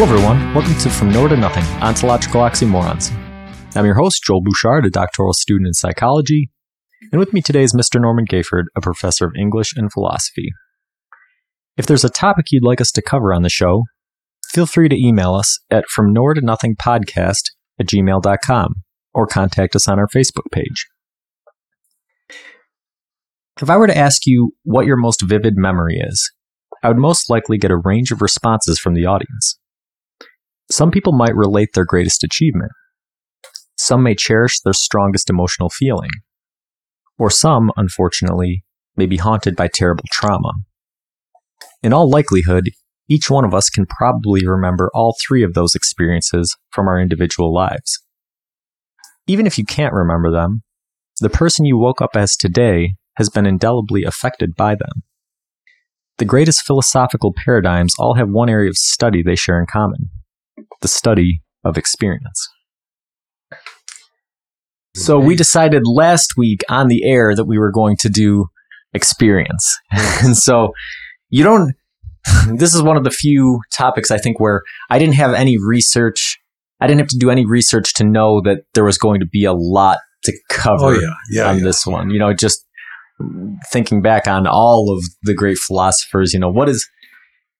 Hello, everyone. Welcome to From Nowhere to Nothing Ontological Oxymorons. I'm your host, Joel Bouchard, a doctoral student in psychology. And with me today is Mr. Norman Gayford, a professor of English and philosophy. If there's a topic you'd like us to cover on the show, feel free to email us at From Nowhere to Nothing Podcast at gmail.com or contact us on our Facebook page. If I were to ask you what your most vivid memory is, I would most likely get a range of responses from the audience. Some people might relate their greatest achievement. Some may cherish their strongest emotional feeling. Or some, unfortunately, may be haunted by terrible trauma. In all likelihood, each one of us can probably remember all three of those experiences from our individual lives. Even if you can't remember them, the person you woke up as today has been indelibly affected by them. The greatest philosophical paradigms all have one area of study they share in common the study of experience. So we decided last week on the air that we were going to do experience. and so you don't, this is one of the few topics I think where I didn't have any research. I didn't have to do any research to know that there was going to be a lot to cover Oh yeah, yeah. on yeah. this one. You know, just thinking back on all of the great philosophers, you know, what is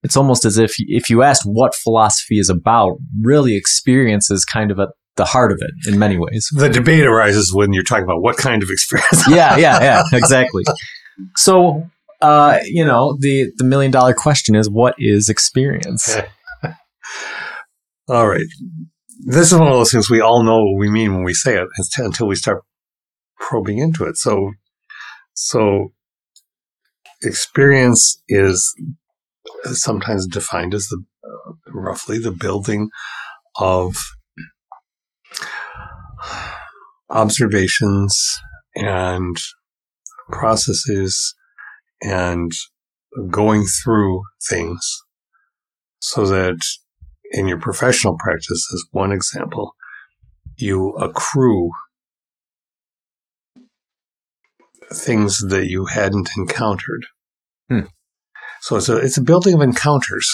it's almost as if if you asked what philosophy is about, really experience is kind of at the heart of it in many ways. The debate arises when you're talking about what kind of experience. yeah, yeah, yeah, exactly. So, uh, you know, the the million dollar question is what is experience? all right. This is one of those things we all know what we mean when we say it until we start probing into it. So, so experience is sometimes defined as the uh, roughly the building of observations and processes and going through things so that in your professional practice, as one example, you accrue things that you hadn't encountered. Hmm. So it's a, it's a building of encounters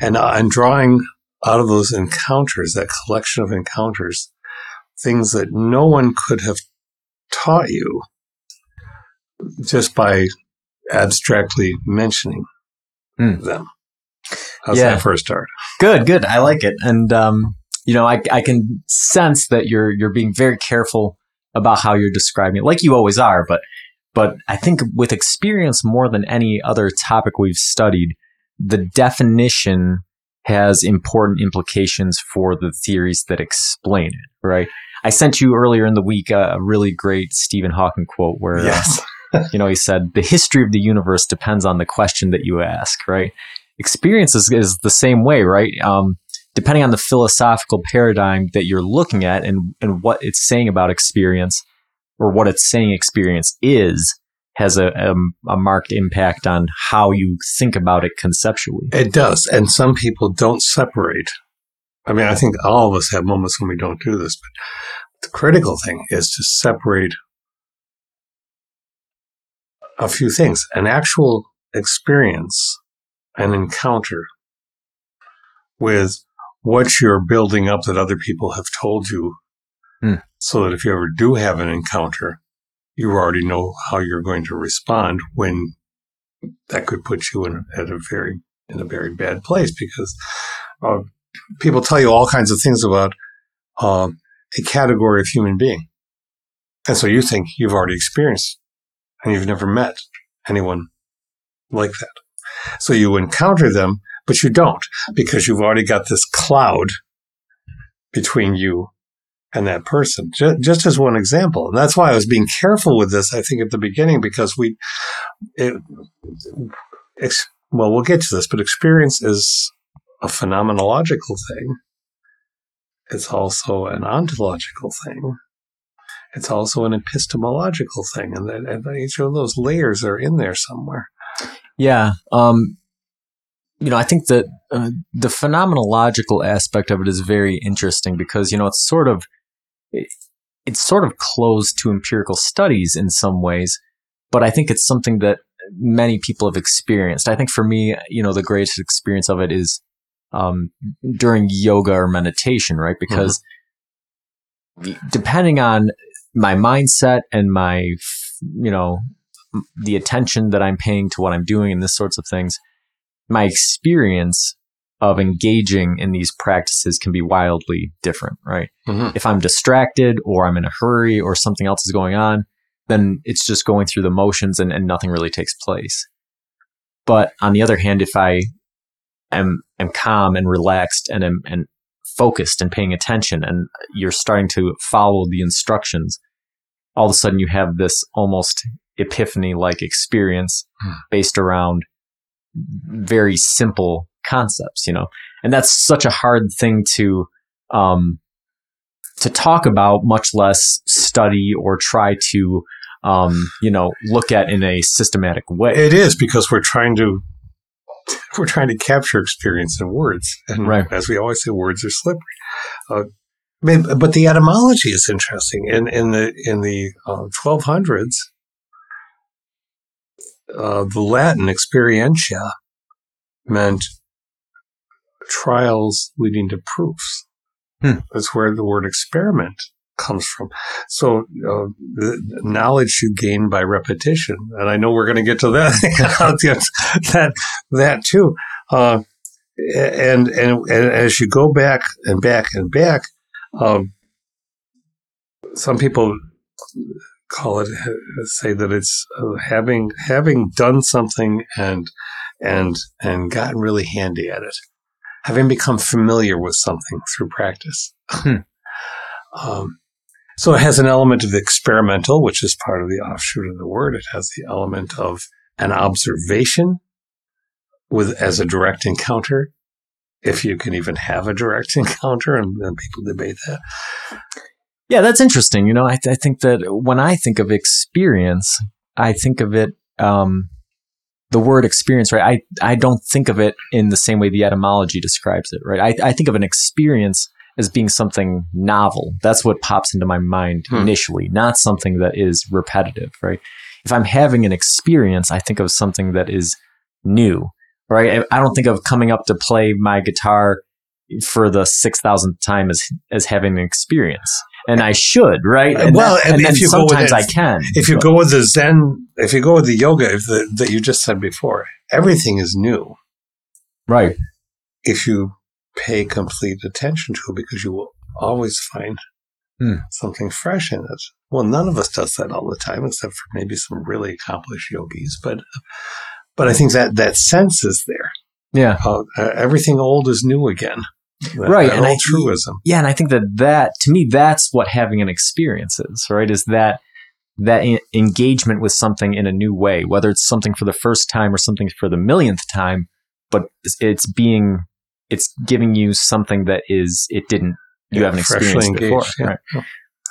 and, uh, and drawing out of those encounters, that collection of encounters, things that no one could have taught you just by abstractly mentioning Hmm. them. How's Yeah. that for a start? Good, good. I like it, and um, you know, I I can sense that you're you're being very careful about how you're describing it, like you always are. But but I think with experience more than any other topic we've studied, the definition has important implications for the theories that explain it. Right. I sent you earlier in the week a, really great Stephen Hawking quote where uh, you know, he said, the history of the universe depends on the question that you ask, right? Experience is, is the same way, right? Um, depending on the philosophical paradigm that you're looking at and, and what it's saying about experience or what it's saying experience is has a, a, a marked impact on how you think about it conceptually. It does. And some people don't separate. I mean, I think all of us have moments when we don't do this, but the critical thing is to separate a few things an actual experience, an encounter with what you're building up that other people have told you. Hmm. So that if you ever do have an encounter, you already know how you're going to respond when that could put you in at a very in a very bad place because uh, people tell you all kinds of things about uh, a category of human being, and so you think you've already experienced, and you've never met anyone like that. So you encounter them, but you don't because you've already got this cloud between you and that person. Just, just as one example, and that's why I was being careful with this. I think at the beginning because we, it, ex, well, we'll get to this, but experience is a phenomenological thing. It's also an ontological thing. It's also an epistemological thing, and, that, and each of those layers are in there somewhere. Yeah. Um, you know, I think that uh, the phenomenological aspect of it is very interesting because, you know, it's sort of, it's sort of closed to empirical studies in some ways, but I think it's something that many people have experienced. I think for me, you know, the greatest experience of it is um, during yoga or meditation, right? Because depending on my mindset and my, you know, the attention that I'm paying to what I'm doing and this sorts of things, my experience of engaging in these practices can be wildly different, right? Mhm. If I'm distracted or I'm in a hurry or something else is going on, then it's just going through the motions and, and nothing really takes place. But on the other hand, if I am, am calm and relaxed and am and focused and paying attention and you're starting to follow the instructions, all of a sudden you have this almost epiphany like experience Hmm. based around very simple concepts, you know, and that's such a hard thing to, um, to talk about, much less study or try to, um, you know, look at in a systematic way. It is because we're trying to we're trying to capture experience in words, and Right. as we always say, words are slippery. Uh, but the etymology is interesting. In in the in the uh, 1200s, uh, the Latin experientia meant trials leading to proofs. Hmm. That's where the word experiment comes from. So uh, the knowledge you gain by repetition, and I know we're going to get to that that that too. Uh, and, and and as you go back and back and back, um, some people call it say that it's uh, having having done something and and and gotten really handy at it, having become familiar with something through practice. Hmm. um, so it has an element of the experimental, which is part of the offshoot of the word. It has the element of an observation with as a direct encounter, if you can even have a direct encounter, and, and people debate that. Yeah, that's interesting. You know, I, I think that when I think of experience, I think of it, um, the word experience, right? I, I don't think of it in the same way the etymology describes it, right? I, I think of an experience as being something novel. That's what pops into my mind Hmm. initially, not something that is repetitive, right? If I'm having an experience, I think of something that is new, right? I- don't think of coming up to play my guitar for the 6,000th time as, as having an experience. And I should, right? And Well, that- and and if you go with sometimes it- I can. If you but- go with the Zen, if you go with the yoga if the, that you just said before, everything is new right. if you pay complete attention to it because you will always find Hmm. something fresh in it. Well, none of us does that all the time, except for maybe some really accomplished yogis. But, but I think that that sense is there. Yeah. Uh, everything old is new again. Right, and I- truism. Yeah. And I think that that, to me, that's what having an experience is, right? Is that, that en- engagement with something in a new way, whether it's something for the first time or something for the millionth time, but it's- being, it's giving you something that is, it didn't, you Yeah, haven't experienced before. engaged, yeah. Right.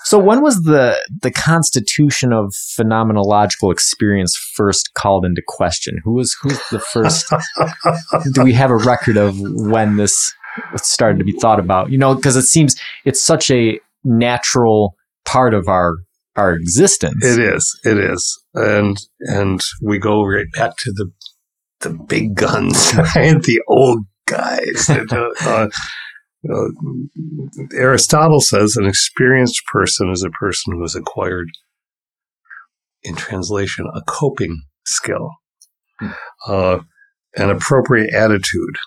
So when was the the constitution of phenomenological experience first called into question? Who was who's the first? do we have a record of when this started to be thought about? You know, because it seems it's such a natural part of our our existence. It is. It is. And and we go right back to the the big guns and the old guys. Uh, uh, uh, Aristotle says an experienced person is a person who has acquired, in translation, a coping skill, Hmm. uh, an appropriate attitude,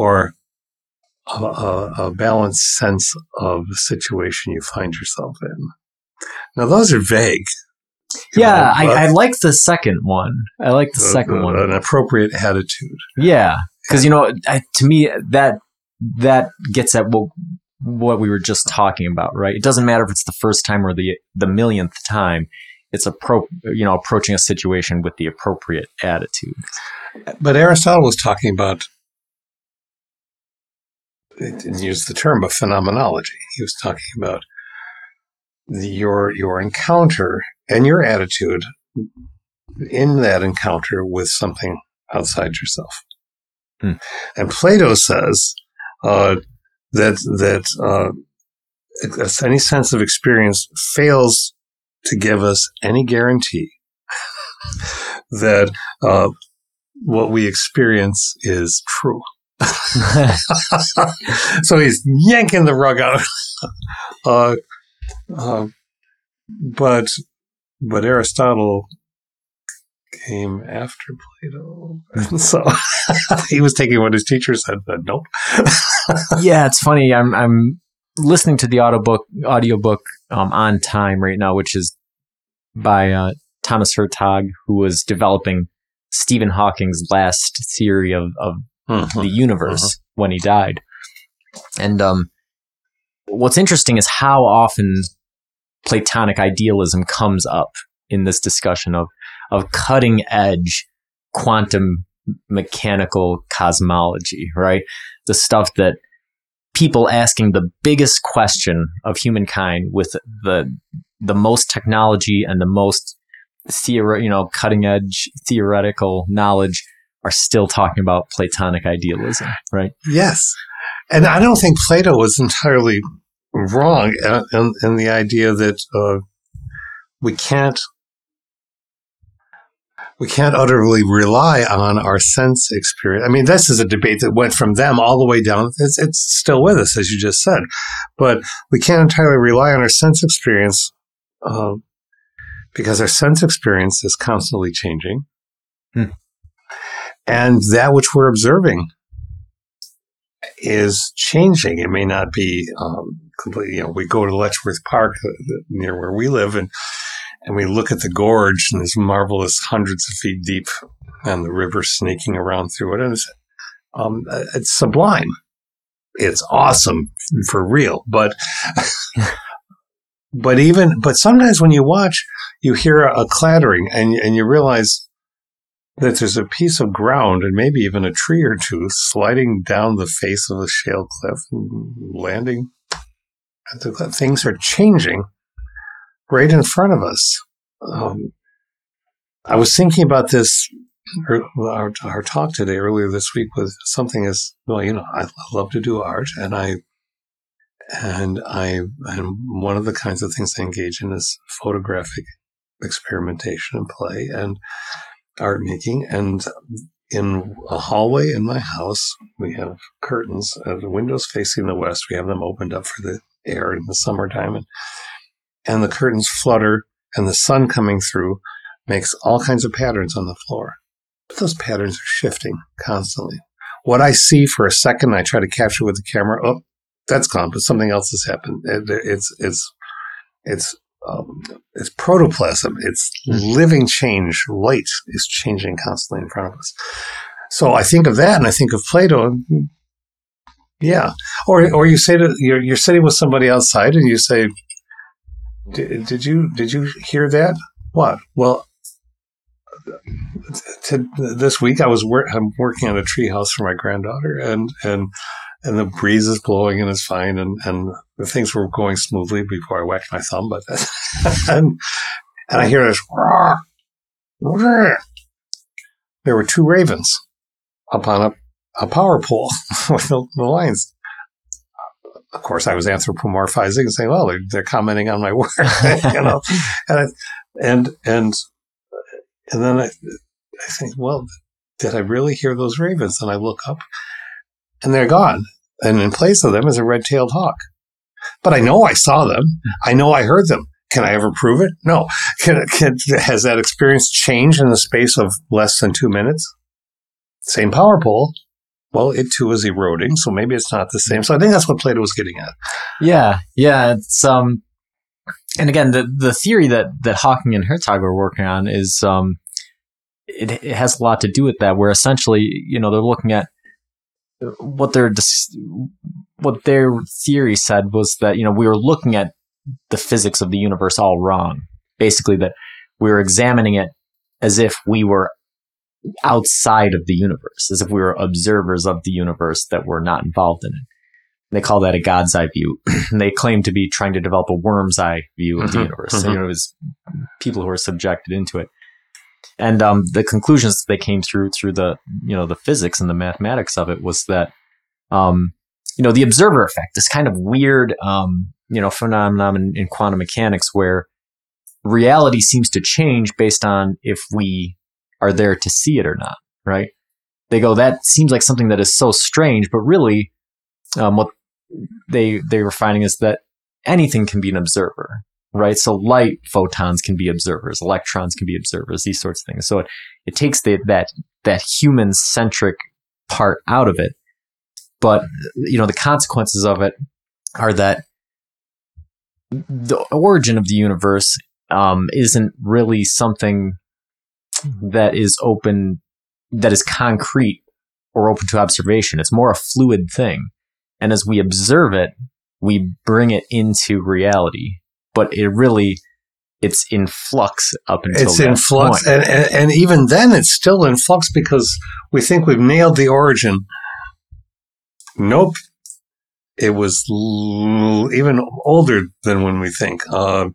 or a, a, a balanced sense of the situation you find yourself in. Now, those are vague. you Yeah, know, I, I like the second one. I like the uh, second uh, one. An appropriate attitude. Yeah, because you know, I, to me that that gets at what what we were just talking about, right? It doesn't matter if it's the first time or the the millionth time. It's appro- you know, approaching a situation with the appropriate attitude. But Aristotle was talking about, he didn't use the term, but phenomenology. He was talking about the, your your encounter and your attitude in that encounter with something outside yourself. Hmm. And Plato says uh, that that uh, any sense of experience fails to give us any guarantee that uh, what we experience is true. so he's yanking the rug out. uh, uh, but but Aristotle came after Plato, and so he was taking what his teacher said. But nope. yeah, it's funny. I'm I'm listening to the audiobook audiobook um, on time right now, which is by uh, Thomas Hertog, who was developing Stephen Hawking's last theory of, of mm-hmm. the universe mm-hmm. when he died. And um, what's interesting is how often Platonic idealism comes up in this discussion of of cutting edge quantum mechanical cosmology, right? The stuff that people asking the biggest question of humankind with the the most technology and the most theory, you know, cutting edge theoretical knowledge are still talking about Platonic idealism, right? Yes. And I don't think Plato was entirely wrong in, in the idea that uh, we can't we can't utterly rely on our sense experience. I mean, this is a debate that went from them all the way down. It's, it's still with us, as you just said, but we can't entirely rely on our sense experience uh, because our sense experience is constantly changing. Hmm. And that which we're observing is changing. It may not be um, completely, you know, we go to Letchworth Park uh, near where we live and and we look at the gorge and this marvelous hundreds of feet deep and the river snaking around through it. And it's, um, it's sublime. It's awesome for real. But, but even, but sometimes when you watch, you hear a, a clattering and, and you realize that there's a piece of ground and maybe even a tree or two sliding down the face of a shale cliff and landing. Things are changing right in front of us. Um, I was thinking about this, our, our talk today earlier this week with something as well, you know, I love to do art and I, and I, and one of the kinds of things I engage in is photographic experimentation and play and art making. And in a hallway in my house, we have curtains, uh, the windows facing the west. We have them opened up for the air in the summertime. And and the curtains flutter and the sun coming through makes all kinds of patterns on the floor. But those patterns are shifting constantly. What I see for a second, I try to capture with the camera. Oh, that's gone, but something else has happened. It, it's it's it's um, it's protoplasm. It's living change. Light is changing constantly in front of us. So I think of that, and I think of Plato. Yeah, or or you say to you're you're sitting with somebody outside, and you say, did, you did you hear that? What? Well, to, this week I was I'm working on a treehouse for my granddaughter, and and and the breeze is blowing and it's fine, and and the things were going smoothly before I whacked my thumb, but and and I hear this. There were two ravens up on a, a power pole with the, the lines of course, I was anthropomorphizing and saying, "Well, they're, they're commenting on my work," you know, and I, and and and then I, I think, well, did I really hear those ravens? And I look up, and they're gone, and in place of them is a red-tailed hawk. But I know I saw them. I know I heard them. Can I ever prove it? No. Can, can, has that experience changed in the space of less than two minutes? Same power pole, well, it too is eroding, so maybe it's not the same. So I think that's what Plato was getting at. Yeah, yeah. It's um, and again, the the theory that that Hawking and Hertog are working on is um, it, it has a lot to do with that. Where essentially, you know, they're looking at what their what their theory said was that you know we were looking at the physics of the universe all wrong. Basically, that we were examining it as if we were outside of the universe, as if we were observers of the universe that were not involved in it. They call that a God's eye view. they claim to be trying to develop a worm's eye view of mm-hmm, the universe. Mm-hmm. So, you know, it was people who are subjected into it. And um, the conclusions that they came through through the you know the physics and the mathematics of it was that um, you know the observer effect, this kind of weird um, you know phenomenon in, in quantum mechanics where reality seems to change based on if we are there to see it or not, right? they go, that seems like something that is so strange, but really, um, what they they were finding is that anything can be an observer, right? So light photons can be observers, electrons can be observers, these sorts of things. So it, it takes the, that that human centric part out of it, but you know the consequences of it are that the origin of the universe um, isn't really something that is open, that is concrete or open to observation. It's more a fluid thing. And as we observe it, we bring it into reality. But it really, it's in flux up until it's in flux, and, and, and even then, it's still in flux because we think we've nailed the origin. Nope, it was l- even older than when we think. Uh,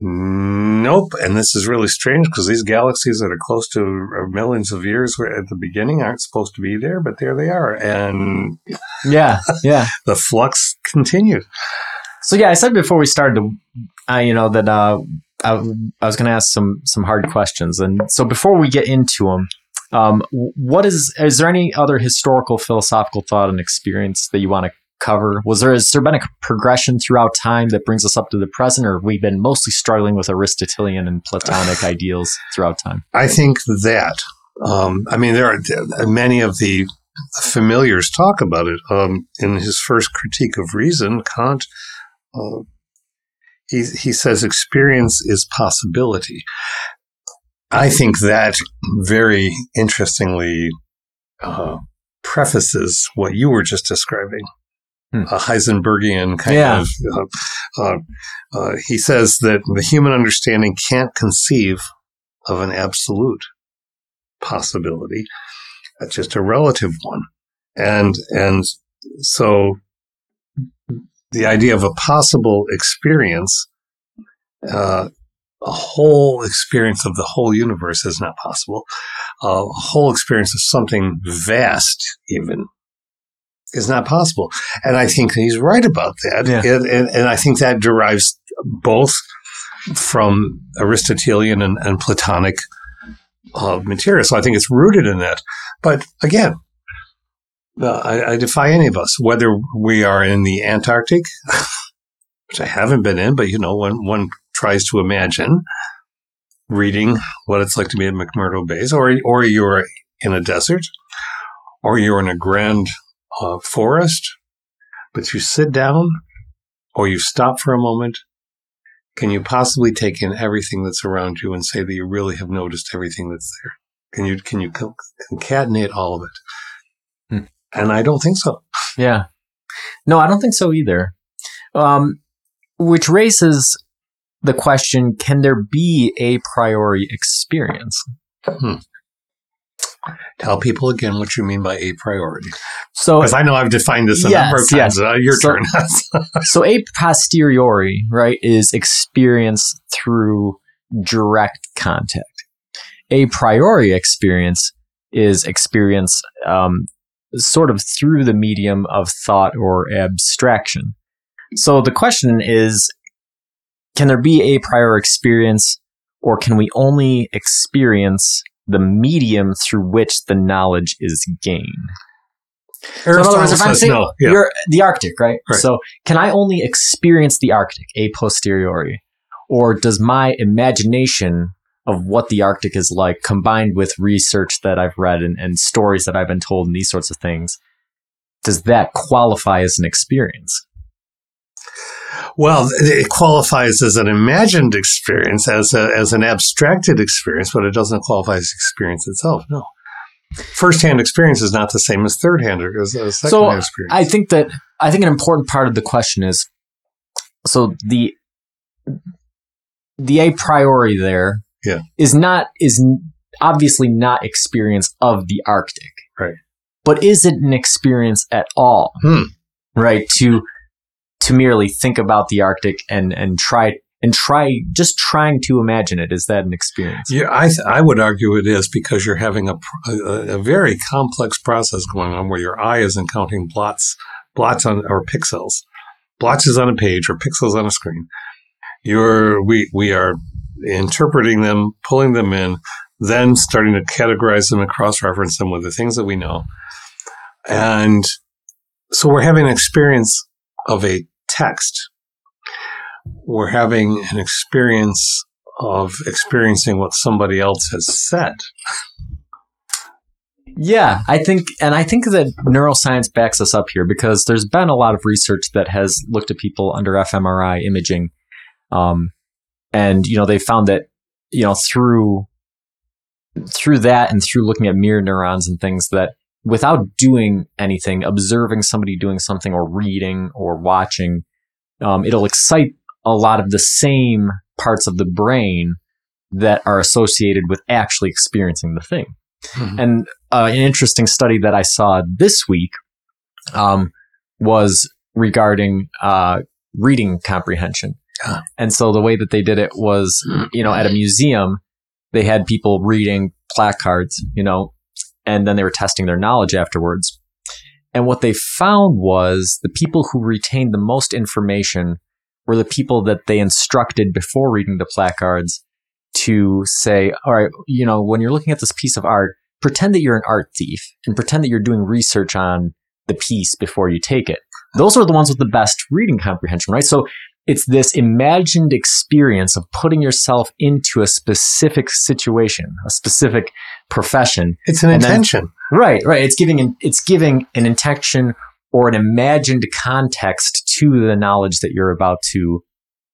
nope. And this is really strange because these galaxies that are close to uh, millions of years at the beginning aren't supposed to be there, but there they are. And yeah, yeah, the flux continued. So yeah, I said before we started, uh, you know, that uh, I, I was going to ask some some hard questions, and so before we get into them, um, what is is there any other historical philosophical thought and experience that you want to cover? Was there has there been a progression throughout time that brings us up to the present, or have we been mostly struggling with Aristotelian and Platonic ideals throughout time? I think that. Um, I mean, there are many of the familiars talk about it. Um, in his first critique of reason, Kant uh, he he says experience is possibility. I think that very interestingly uh, prefaces what you were just describing hmm. a Heisenbergian kind yeah. of. Uh, uh, uh, he says that the human understanding can't conceive of an absolute possibility. Just a relative one, and and so the idea of a possible experience. Uh, a whole experience of the whole universe is not possible. Uh, a whole experience of something vast, even, is not possible. And I think he's right about that. Yeah. And, and, and, I think that derives both from Aristotelian and, and Platonic uh, material. So I think it's rooted in that. But again, uh, I, I, defy any of us, whether we are in the Antarctic, which I haven't been in, but you know, when one tries to imagine reading what it's like to be in McMurdo Base, or or you're in a desert, or you're in a grand uh, forest, but you sit down or you stop for a moment, can you possibly take in everything that's around you and say that you really have noticed everything that's there? Can you can you concatenate all of it? And I don't think so. Yeah. No, I don't think so either. Um, which raises the question: Can there be a priori experience? Hmm. Tell people again what you mean by a priori. So, because I know I've defined this a yes, number of times. Yes. Uh, your so, turn. so, a posteriori, right, is experience through direct contact. A priori experience is experience um, sort of through the medium of thought or abstraction. So the question is can there be a prior experience, or can we only experience the medium through which the knowledge is gained. So in other words, if I'm saying no, yeah. you're the Arctic, right? right? So can I only experience the Arctic a posteriori, or does my imagination of what the Arctic is like, combined with research that I've read and, and stories that I've been told and these sorts of things, does that qualify as an experience? Well, it qualifies as an imagined experience, as a, as an abstracted experience, but it doesn't qualify as experience itself. No. First-hand experience is not the same as third-hand or as, as so experience. I think that I think an important part of the question is so the the a priori there yeah. is not is obviously not experience of the Arctic, right? But is it an experience at all? Hmm. Right to to merely think about the Arctic and and try and try just trying to imagine it is that an experience yeah i th- i would argue it is because you're having a, a, a very complex process going on where your eye isn't counting blots blots on or pixels blotches on a page or pixels on a screen you're we we are interpreting them pulling them in then starting to categorize them and cross reference them with the things that we know. And so we're having an experience of a text. We're having an experience of experiencing what somebody else has said. Yeah, I think, and I think that neuroscience backs us up here because there's been a lot of research that has looked at people under fMRI imaging, um, and you know they found that you know through through that and through looking at mirror neurons and things that without doing anything, observing somebody doing something or reading or watching, um, it'll excite a lot of the same parts of the brain that are associated with actually experiencing the thing. Mm-hmm. And uh, an interesting study that I saw this week um, was regarding uh, reading comprehension. And so the way that they did it was, you know, at a museum, they had people reading placards, you know, and then they were testing their knowledge afterwards. And what they found was the people who retained the most information were the people that they instructed before reading the placards to say, all right, you know, when you're looking at this piece of art, pretend that you're an art thief and pretend that you're doing research on the piece before you take it. Those are the ones with the best reading comprehension, right? So it's this imagined experience of putting yourself into a specific situation, a specific profession. It's an intention. Then, right, right. It's giving an, it's giving an intention or an imagined context to the knowledge that you're about to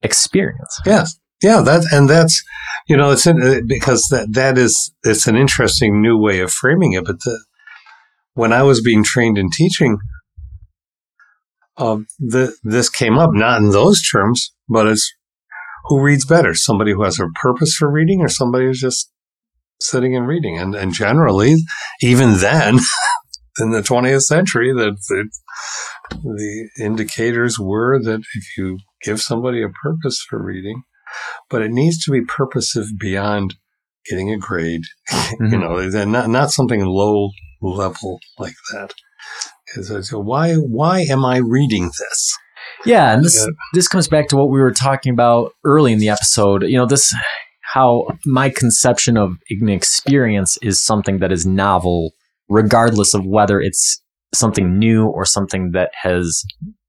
experience. Yes. Yeah, that and that's you know it's in, uh, because that that is it's an interesting new way of framing it. But the, when I was being trained in teaching, uh, the, this came up not in those terms, but it's who reads better, somebody who has a purpose for reading, or somebody who's just sitting and reading. And and generally, even then, in the 20th century, that the, the indicators were that if you give somebody a purpose for reading but it needs to be purposive beyond getting a grade. Mm-hmm. you know, not not something low level like that. Is why why am I reading this? Yeah, and this this comes back to what we were talking about early in the episode. You know, this how my conception of an experience is something that is novel, regardless of whether it's something new or something that has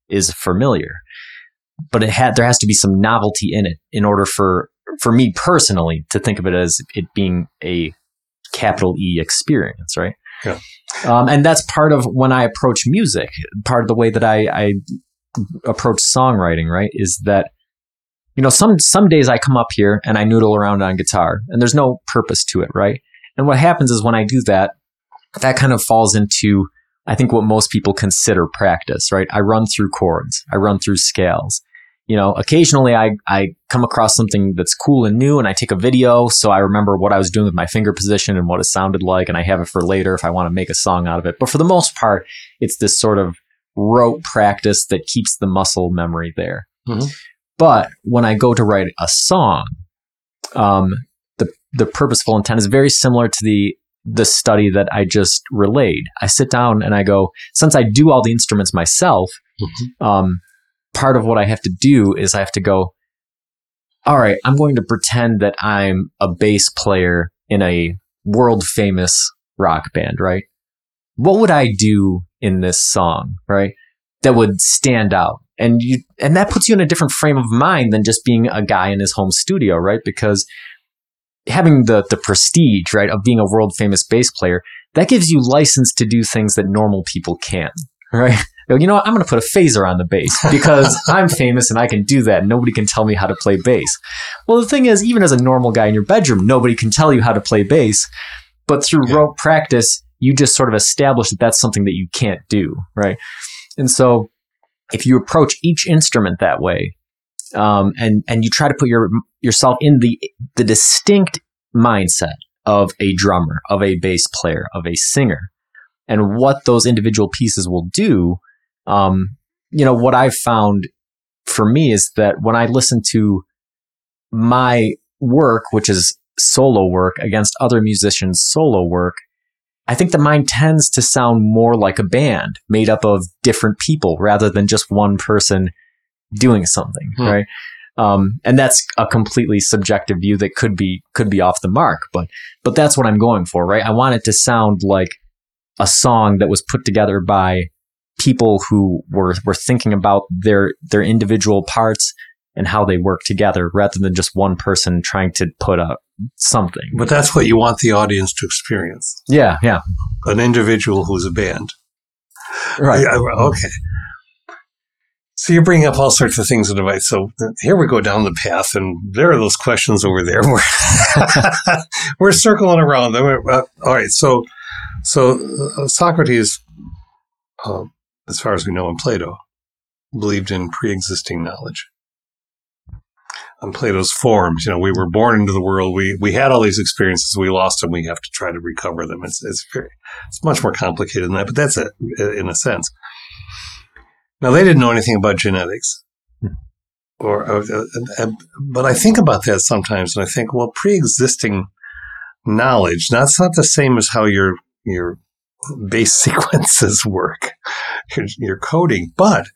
is familiar but it had there has to be some novelty in it in order for for me personally to think of it as it being a capital E experience, right? Yeah. Um, and that's part of when I approach music. Part of the way that I, I approach songwriting, right, is that you know some some days I come up here and I noodle around on guitar, and there's no purpose to it, right? And what happens is when I do that, that kind of falls into I think what most people consider practice, right? I run through chords, I run through scales, you know, occasionally I, I come across something that's cool and new and I take a video. So I remember what I was doing with my finger position and what it sounded like. And I have it for later if I want to make a song out of it. But for the most part, it's this sort of rote practice that keeps the muscle memory there. Mm-hmm. But when I go to write a song, um, the, the purposeful intent is very similar to the the study that I just relayed. I sit down and I go, since I do all the instruments myself, mm-hmm. um, part of what I have to do is I have to go, all right, I'm going to pretend that I'm a bass player in a world famous rock band, right? What would I do in this song, right? That would stand out. And you, and that puts you in a different frame of mind than just being a guy in his home studio, right? Because having the, the prestige, right, of being a world famous bass player, that gives you license to do things that normal people can, right? You know what? I'm going to put a phaser on the bass because I'm famous and I can do that. Nobody can tell me how to play bass. Well, the thing is, even as a normal guy in your bedroom, nobody can tell you how to play bass. But through yeah. rote practice, you just sort of establish that that's something that you can't do, right? And so, if you approach each instrument that way, um, and and you try to put your yourself in the the distinct mindset of a drummer, of a bass player, of a singer, and what those individual pieces will do, um, you know, what I've found for me is that when I listen to my work, which is solo work against other musicians' solo work, I think the mind tends to sound more like a band made up of different people rather than just one person doing something, hmm. right? Um, and that's a completely subjective view that could be could be off the mark, but but that's what I'm going for, right? I want it to sound like a song that was put together by people who were were thinking about their their individual parts and how they work together rather than just one person trying to put up something. But that's what you want the audience to experience. Yeah, yeah. An individual who's a band. Right. I- I- okay. So you're bringing up all sorts of things in advice. So here we go down the path, and there are those questions over there. We're, we're circling around them. Uh, all right. So, so uh, Socrates, uh, as far as we know in Plato, believed in pre-existing knowledge. On Plato's forms, you know, we were born into the world. We we had all these experiences. We lost them. We have to try to recover them. It's it's very it's much more complicated than that, but that's it in a sense. Now they didn't know anything about genetics, or, or uh, uh, but I think about that sometimes, and I think, well, pre-existing knowledge that's not the same as how your your base sequences work, your, your coding, but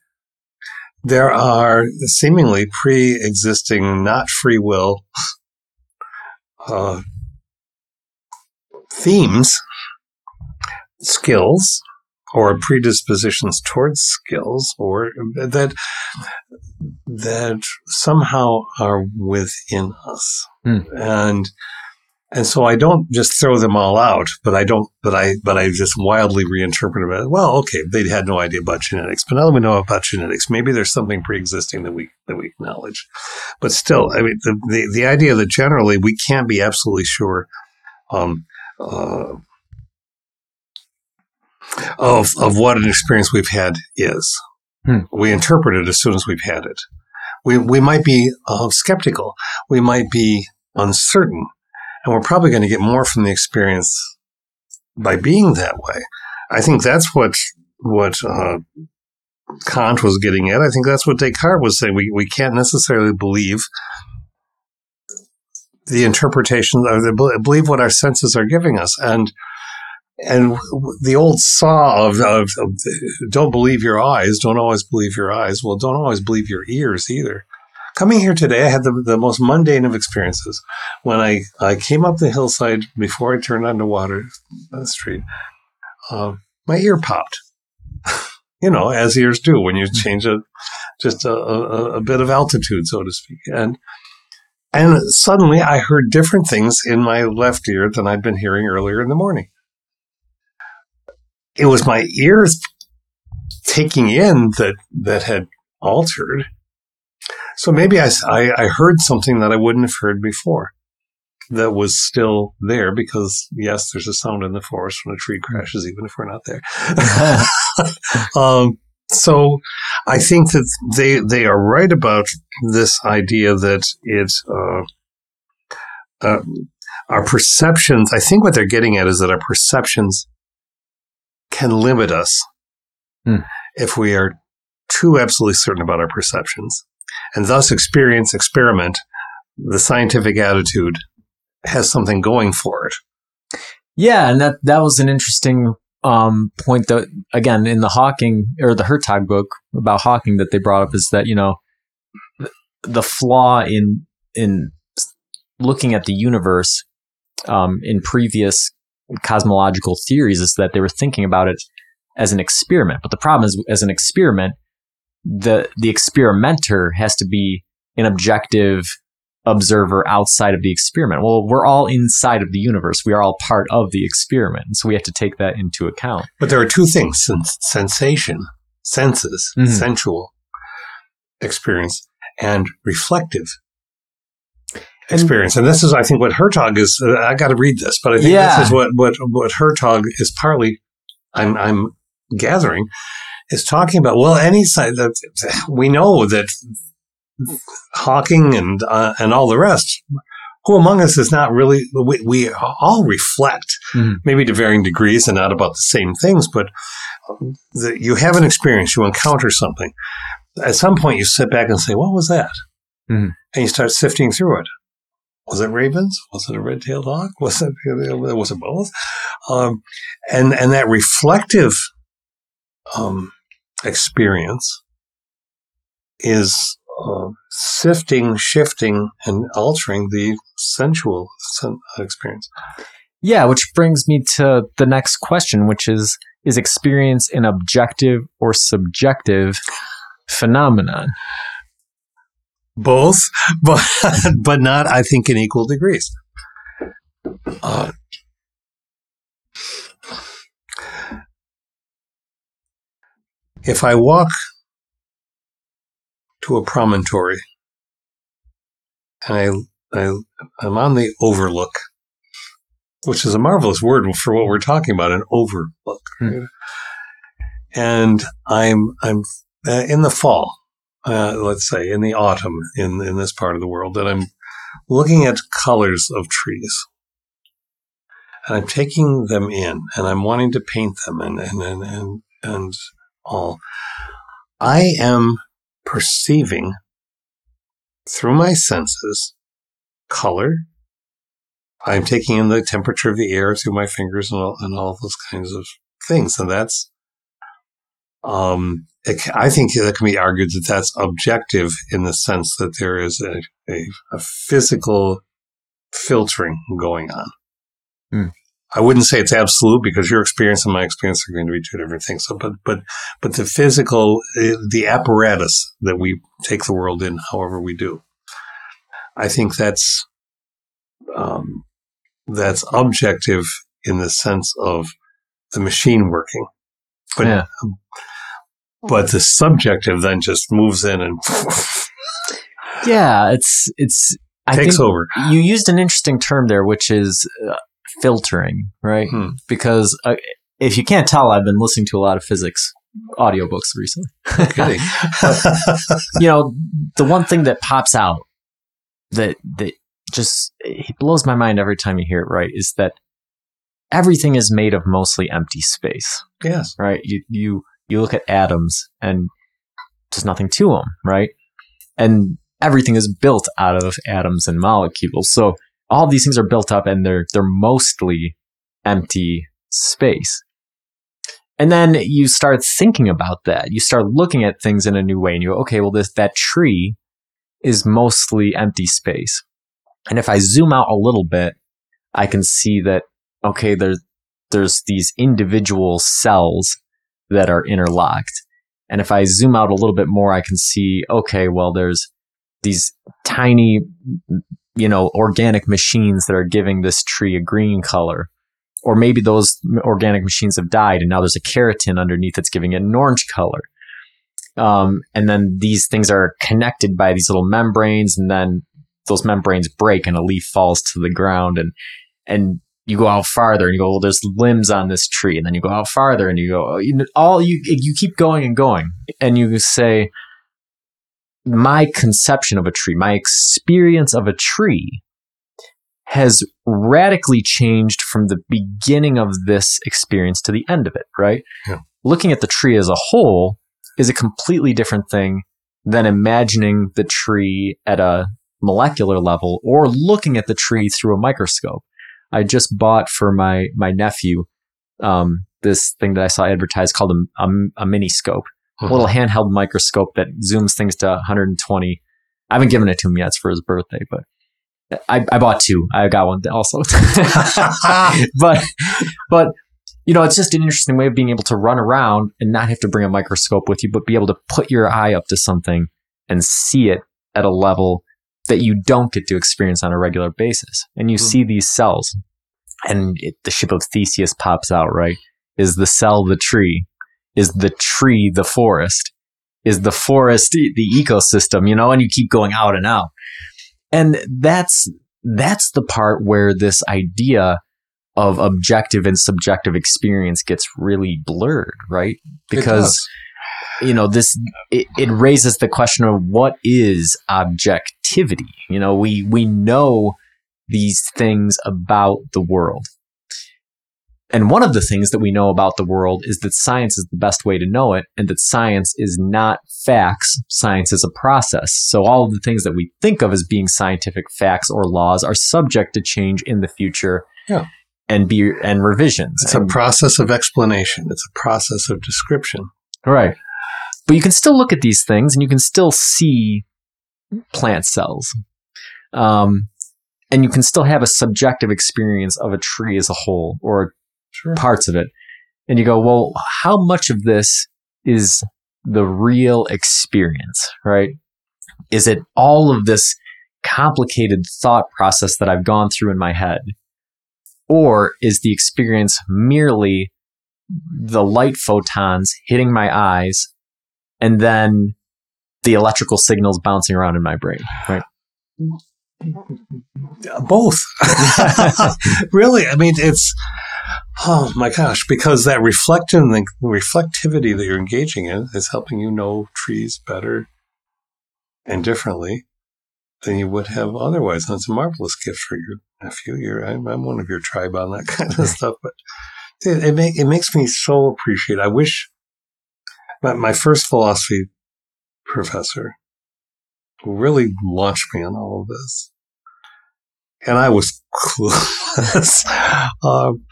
there are seemingly pre-existing, not free will uh, themes, skills, or predispositions towards skills, or that that somehow are within us, Hmm. and and so I don't just throw them all out, but I don't, but I, but I just wildly reinterpret them. as, Well, okay, they had no idea about genetics, but now that we know about genetics, maybe there's something pre-existing that we that we acknowledge. But still, I mean, the the, the idea that generally we can't be absolutely sure um, uh, of of what an experience we've had is. Hmm. We interpret it as soon as we've had it. We we might be uh, skeptical. We might be uncertain and we're probably going to get more from the experience by being that way. I think that's what what uh, Kant was getting at. I think that's what Descartes was saying. We we can't necessarily believe the interpretation or the, believe what our senses are giving us, and and the old saw of, of, of don't believe your eyes, don't always believe your eyes. Well, don't always believe your ears either coming here today, I had the, the most mundane of experiences. When I, I came up the hillside before I turned onto Water uh, Street, uh, my ear popped. you know, as ears do when you change a just a, a, a, bit of altitude, so to speak. And and suddenly I heard different things in my left ear than I'd been hearing earlier in the morning. It was my ears taking in that that had altered so maybe I, I, I, heard something that I wouldn't have heard before that was still there because, yes, there's a sound in the forest when a tree crashes, even if we're not there. um, so I think that they, they are right about this idea that it, uh, uh, our perceptions, I think what they're getting at is that our perceptions can limit us hmm. if we are too absolutely certain about our perceptions and thus experience experiment the scientific attitude has something going for it. Yeah and that that was an interesting um, point that again in the hawking or the hertog book about hawking that they brought up is that you know the flaw in in looking at the universe um, in previous cosmological theories is that they were thinking about it as an experiment. But the problem is as an experiment the the experimenter has to be an objective observer outside of the experiment. Well, we're all inside of the universe. We are all part of the experiment. So we have to take that into account. But there are two things sens- sensation, senses, Mhm. sensual experience, and reflective experience. And this is, I think, what Hertog is. Uh, I got to read this, but I think Yeah. this is what, what, what Hertog is partly, I'm, I'm gathering, is talking about. Well, any side that we know that Hawking and uh, and all the rest. Who among us is not really? We, we all reflect, Mhm. maybe to varying degrees, and not about the same things. But the, you have an experience, you encounter something. At some point, you sit back and say, "What was that?" Mhm. And you start sifting through it. Was it ravens? Was it a red-tailed hawk? Was it was it both? Um, and and that reflective um, experience is uh, sifting, shifting, and altering the sensual sen- experience. Yeah, which brings me to the next question, which is is experience an objective or subjective phenomenon? Both, but but not, I think, in equal degrees. Uh, if I walk to a promontory and I, I I'm on the overlook, which is a marvelous word for what we're talking about, an overlook. Hmm. And I'm I'm uh, in the fall, uh, let's say in the autumn in in this part of the world, that I'm looking at colors of trees, and I'm taking them in, and I'm wanting to paint them, and and and and, and all. I am perceiving through my senses color. I'm taking in the temperature of the air through my fingers and all, and all those kinds of things. And that's, um, it, I think that can be argued that that's objective in the sense that there is a, a, a physical filtering going on. Hmm. I wouldn't say it's absolute because your experience and my experience are going to be two different things. So, but, but, but the physical, eh, the apparatus that we take the world in, however we do, I think that's, um, that's objective in the sense of the machine working. But, Yeah. but the subjective then just moves in and Yeah, it's it's I takes think over. you used an interesting term there, which is uh, filtering, right? Hmm. Because uh, if you can't tell, I've been listening to a lot of physics audiobooks recently. Kidding. you know, the one thing that pops out that that just it blows my mind every time you hear it right is that everything is made of mostly empty space, yes. right? You you you look at atoms and there's nothing to them, right? And everything is built out of atoms and molecules. So all of these things are built up and they're they're mostly empty space. And then you start thinking about that. You start looking at things in a new way and you go, okay, well this that tree is mostly empty space. And if I zoom out a little bit, I can see that okay, there's there's these individual cells that are interlocked. And if I zoom out a little bit more, I can see, okay, well, there's these tiny, you know, organic machines that are giving this tree a green color. Or maybe those organic machines have died and now there's a keratin underneath that's giving it an orange color. Um, and then these things are connected by these little membranes and then those membranes break and a leaf falls to the ground and, and you go out farther and you go, well, there's limbs on this tree. And then you go out farther and you go, oh, all you, you keep going and going. And you say, my conception of a tree, my experience of a tree has radically changed from the beginning of this experience to the end of it, right? Yeah. Looking at the tree as a whole is a completely different thing than imagining the tree at a molecular level or looking at the tree through a microscope. I just bought for my my nephew um, this thing that I saw advertised called a, a, a mini scope, a little handheld microscope that zooms things to 120. I haven't given it to him yet; it's for his birthday, but I, I bought two. I got one also, but but you know, it's just an interesting way of being able to run around and not have to bring a microscope with you, but be able to put your eye up to something and see it at a level that you don't get to experience on a regular basis. And you Hmm. see these cells, and it, the ship of Theseus pops out, right? Is the cell the tree? Is the tree the forest? Is the forest the ecosystem? You know, and you keep going out and out. And that's, that's the part where this idea of objective and subjective experience gets really blurred, right? Because you know this it, it raises the question of what is objectivity you know we we know these things about the world and one of the things that we know about the world is that science is the best way to know it and that science is not facts science is a process so all of the things that we think of as being scientific facts or laws are subject to change in the future Yeah. and be and revisions It's a process of explanation. It's a process of description. Right. But you can still look at these things and you can still see plant cells. Um, and you can still have a subjective experience of a tree as a whole or Sure. parts of it. And you go, well, how much of this is the real experience, right? Is it all of this complicated thought process that I've gone through in my head? Or is the experience merely the light photons hitting my eyes and then the electrical signals bouncing around in my brain, right? Mm. Both. really, I mean, it's oh my gosh, because that reflective the reflectivity that you're engaging in is helping you know trees better and differently than you would have otherwise. And it's a marvelous gift for your nephew. You're, I'm, I'm one of your tribe on that kind of stuff, but it, it, make, it makes me so appreciate. I wish my, my first philosophy professor who really launched me on all of this. And I was clueless. um,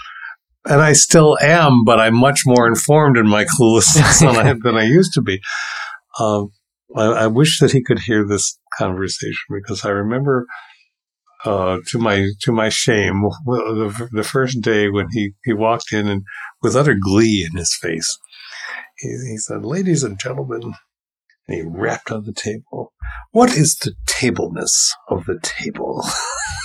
and I still am, but I'm much more informed in my cluelessness than, I, than I used to be. Um, I, I, wish that he could hear this conversation because I remember, uh, to my to my shame, the, the first day when he, he walked in and with utter glee in his face, he, he said, "Ladies and gentlemen," and he rapped on the table. What is the tableness of the table?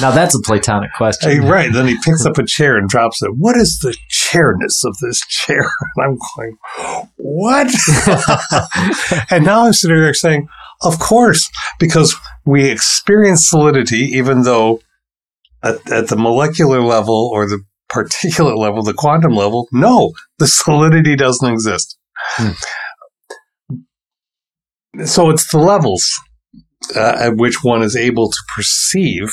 Now that's a platonic question. Hey, right. Then he picks up a chair and drops it. What is the chairness of this chair? And I'm going, what? and now I'm sitting there saying, of course, because we experience solidity, even though at, at the molecular level or the particulate level, the quantum level, no, the solidity doesn't exist. Hmm. So it's the levels uh, at which one is able to perceive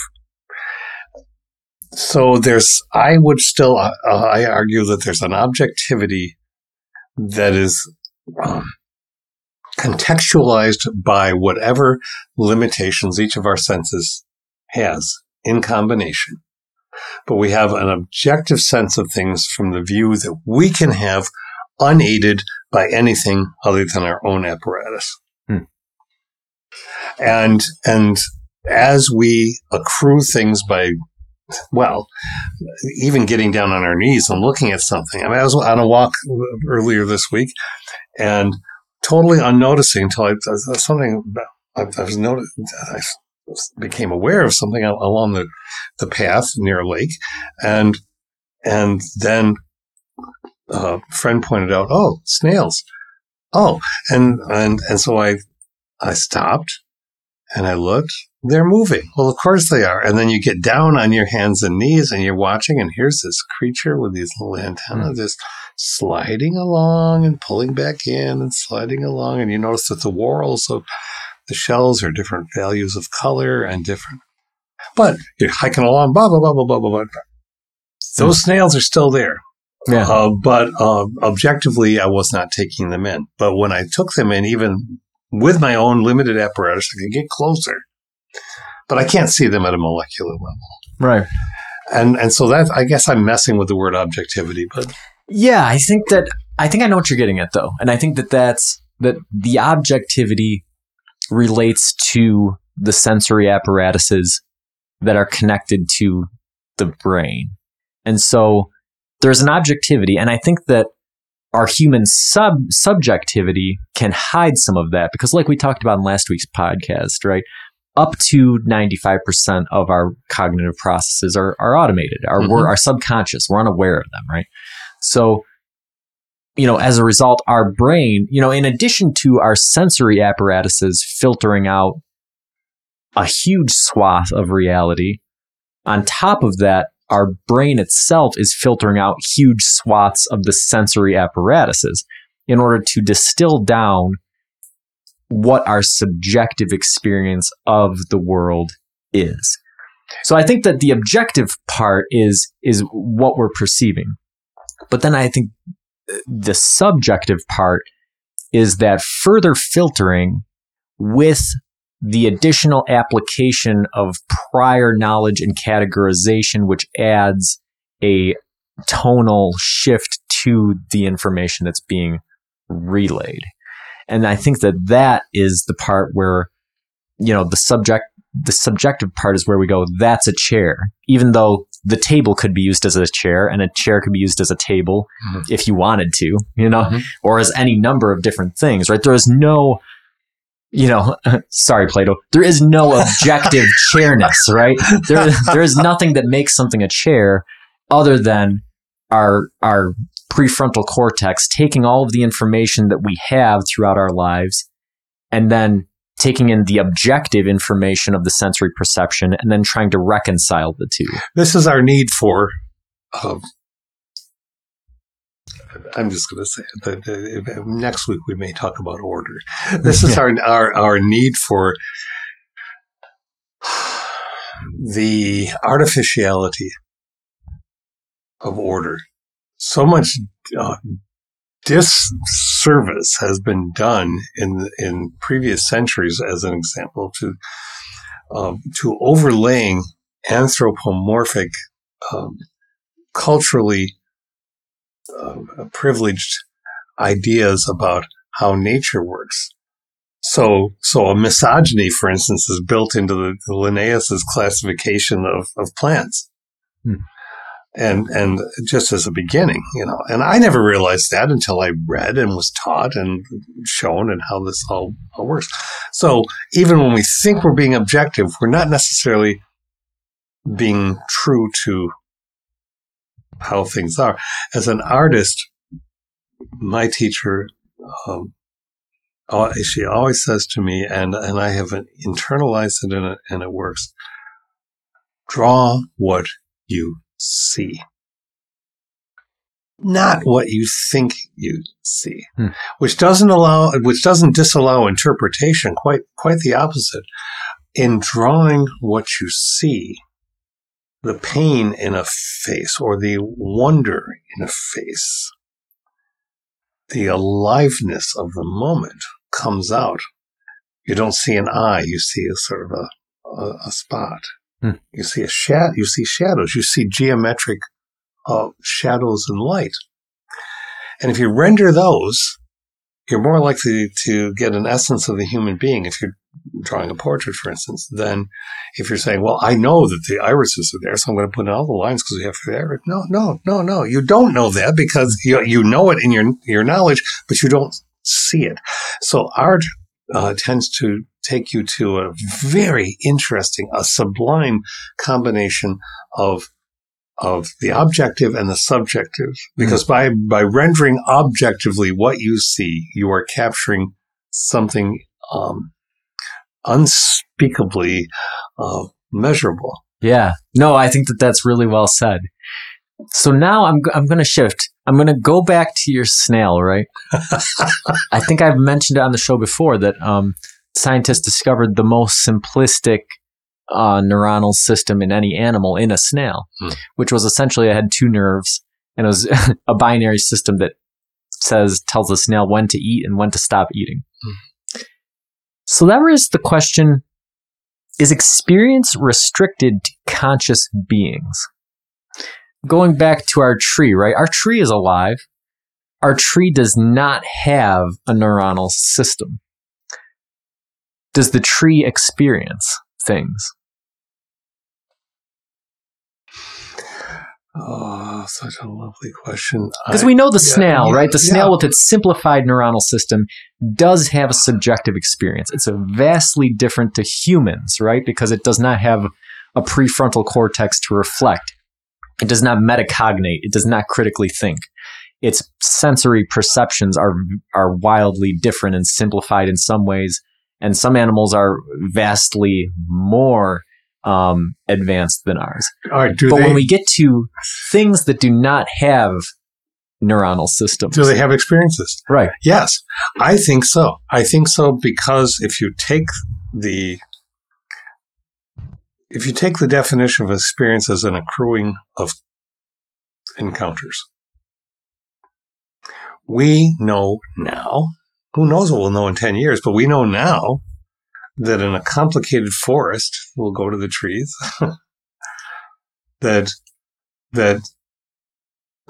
so there's, I would still, uh, I argue that there's an objectivity that is um, contextualized by whatever limitations each of our senses has in combination. But we have an objective sense of things from the view that we can have unaided by anything other than our own apparatus. Hmm. And, and as we accrue things by well, even getting down on our knees and looking at something. I mean, I was on a walk earlier this week and totally unnoticing until I, something I, I was noticed. I became aware of something along the, the path near a lake, and and then a friend pointed out, "Oh, snails." Oh, and and and so I I stopped and I looked they're moving. Well, of course they are. And then you get down on your hands and knees and you're watching, and here's this creature with these little antennas mm. just sliding along and pulling back in and sliding along. And you notice that the whorls of the shells are different values of color and different. But you're hiking along, blah, blah, blah, blah, blah, blah, blah. Those mm. snails are still there. Yeah. Uh, but uh, objectively, I was not taking them in. But when I took them in, even with my own limited apparatus, I could get closer but I can't see them at a molecular level. Right. And and so that I guess I'm messing with the word objectivity, but yeah, I think that I think I know what you're getting at though, and I think that that's that the objectivity relates to the sensory apparatuses that are connected to the brain, and so there's an objectivity, and I think that our human sub subjectivity can hide some of that because, like we talked about in last week's podcast, right? Up to 95% of our cognitive processes are, are automated, are, mm-hmm. we're, are subconscious. We're unaware of them, right? So, you know, as a result, our brain, you know, in addition to our sensory apparatuses filtering out a huge swath of reality, on top of that, our brain itself is filtering out huge swaths of the sensory apparatuses in order to distill down what our subjective experience of the world is. So I think that the objective part is is what we're perceiving. But then I think the subjective part is that further filtering with the additional application of prior knowledge and categorization, which adds a tonal shift to the information that's being relayed. And I think that that is the part where you know, the subject, the subjective part is where we go, that's a chair. Even though the table could be used as a chair and a chair could be used as a table Mhm. if you wanted to, you know, Mhm. or as any number of different things, right? There is no, you know, sorry, Plato, there is no objective chairness, right? There, there is nothing that makes something a chair other than our, our prefrontal cortex taking all of the information that we have throughout our lives and then taking in the objective information of the sensory perception and then trying to reconcile the two. This is our need for. Um, I'm just going to say it. That, next week we may talk about order. This is our, our our need for the artificiality of order. So much uh, disservice has been done in in previous centuries, as an example, to um, to overlaying anthropomorphic, um, culturally uh, privileged ideas about how nature works. So, so a misogyny, for instance, is built into the, the Linnaeus's classification of, of plants. Hmm. And, and just as a beginning, you know, and I never realized that until I read and was taught and shown and how this all, all works. So even when we think we're being objective, we're not necessarily being true to how things are. As an artist, my teacher, um, she always says to me, and, and I have internalized it and, it and it works. Draw what you see. Not what you think you see, Hmm. which doesn't allow, which doesn't disallow interpretation. Quite, quite the opposite. In drawing what you see, the pain in a face or the wonder in a face, the aliveness of the moment comes out. You don't see an eye, you see a sort of a, a, a spot. Hmm. You see a shadow, you see shadows, you see geometric uh, shadows and light. And if you render those, you're more likely to get an essence of the human being if you're drawing a portrait, for instance, than if you're saying, well, I know that the irises are there, so I'm going to put in all the lines because we have the iris. No, no, no, no. You don't know that because you, you know it in your, your knowledge, but you don't see it. So art uh, tends to take you to a very interesting, a sublime combination of of the objective and the subjective because by by rendering objectively what you see you are capturing something um, unspeakably uh, measurable Yeah. No, I think that that's really well said. So now I'm I'm going to shift. I'm going to go back to your snail, right? I think I've mentioned it on the show before that um, scientists discovered the most simplistic uh, neuronal system in any animal in a snail, Hmm. which was essentially it had two nerves and it was a binary system that says tells the snail when to eat and when to stop eating. So that raises the question is experience restricted to conscious beings? Going back to our tree, right? Our tree is alive. Our tree does not have a neuronal system. Does the tree experience things? oh such a lovely question Because we know the yeah, snail, right? The snail yeah. with its simplified neuronal system does have a subjective experience. It's a vastly different to humans, right? Because it does not have a prefrontal cortex to reflect. It does not metacognate. It does not critically think. Its sensory perceptions are are wildly different and simplified in some ways, and some animals are vastly more um, advanced than ours. right but they when we get to things that do not have neuronal systems, do they have experiences right? Yes, I think so. I think so because if you take the if you take the definition of experience as an accruing of encounters, we know now, who knows what we'll know in 10 years, but we know now that in a complicated forest, we'll go to the trees, that, that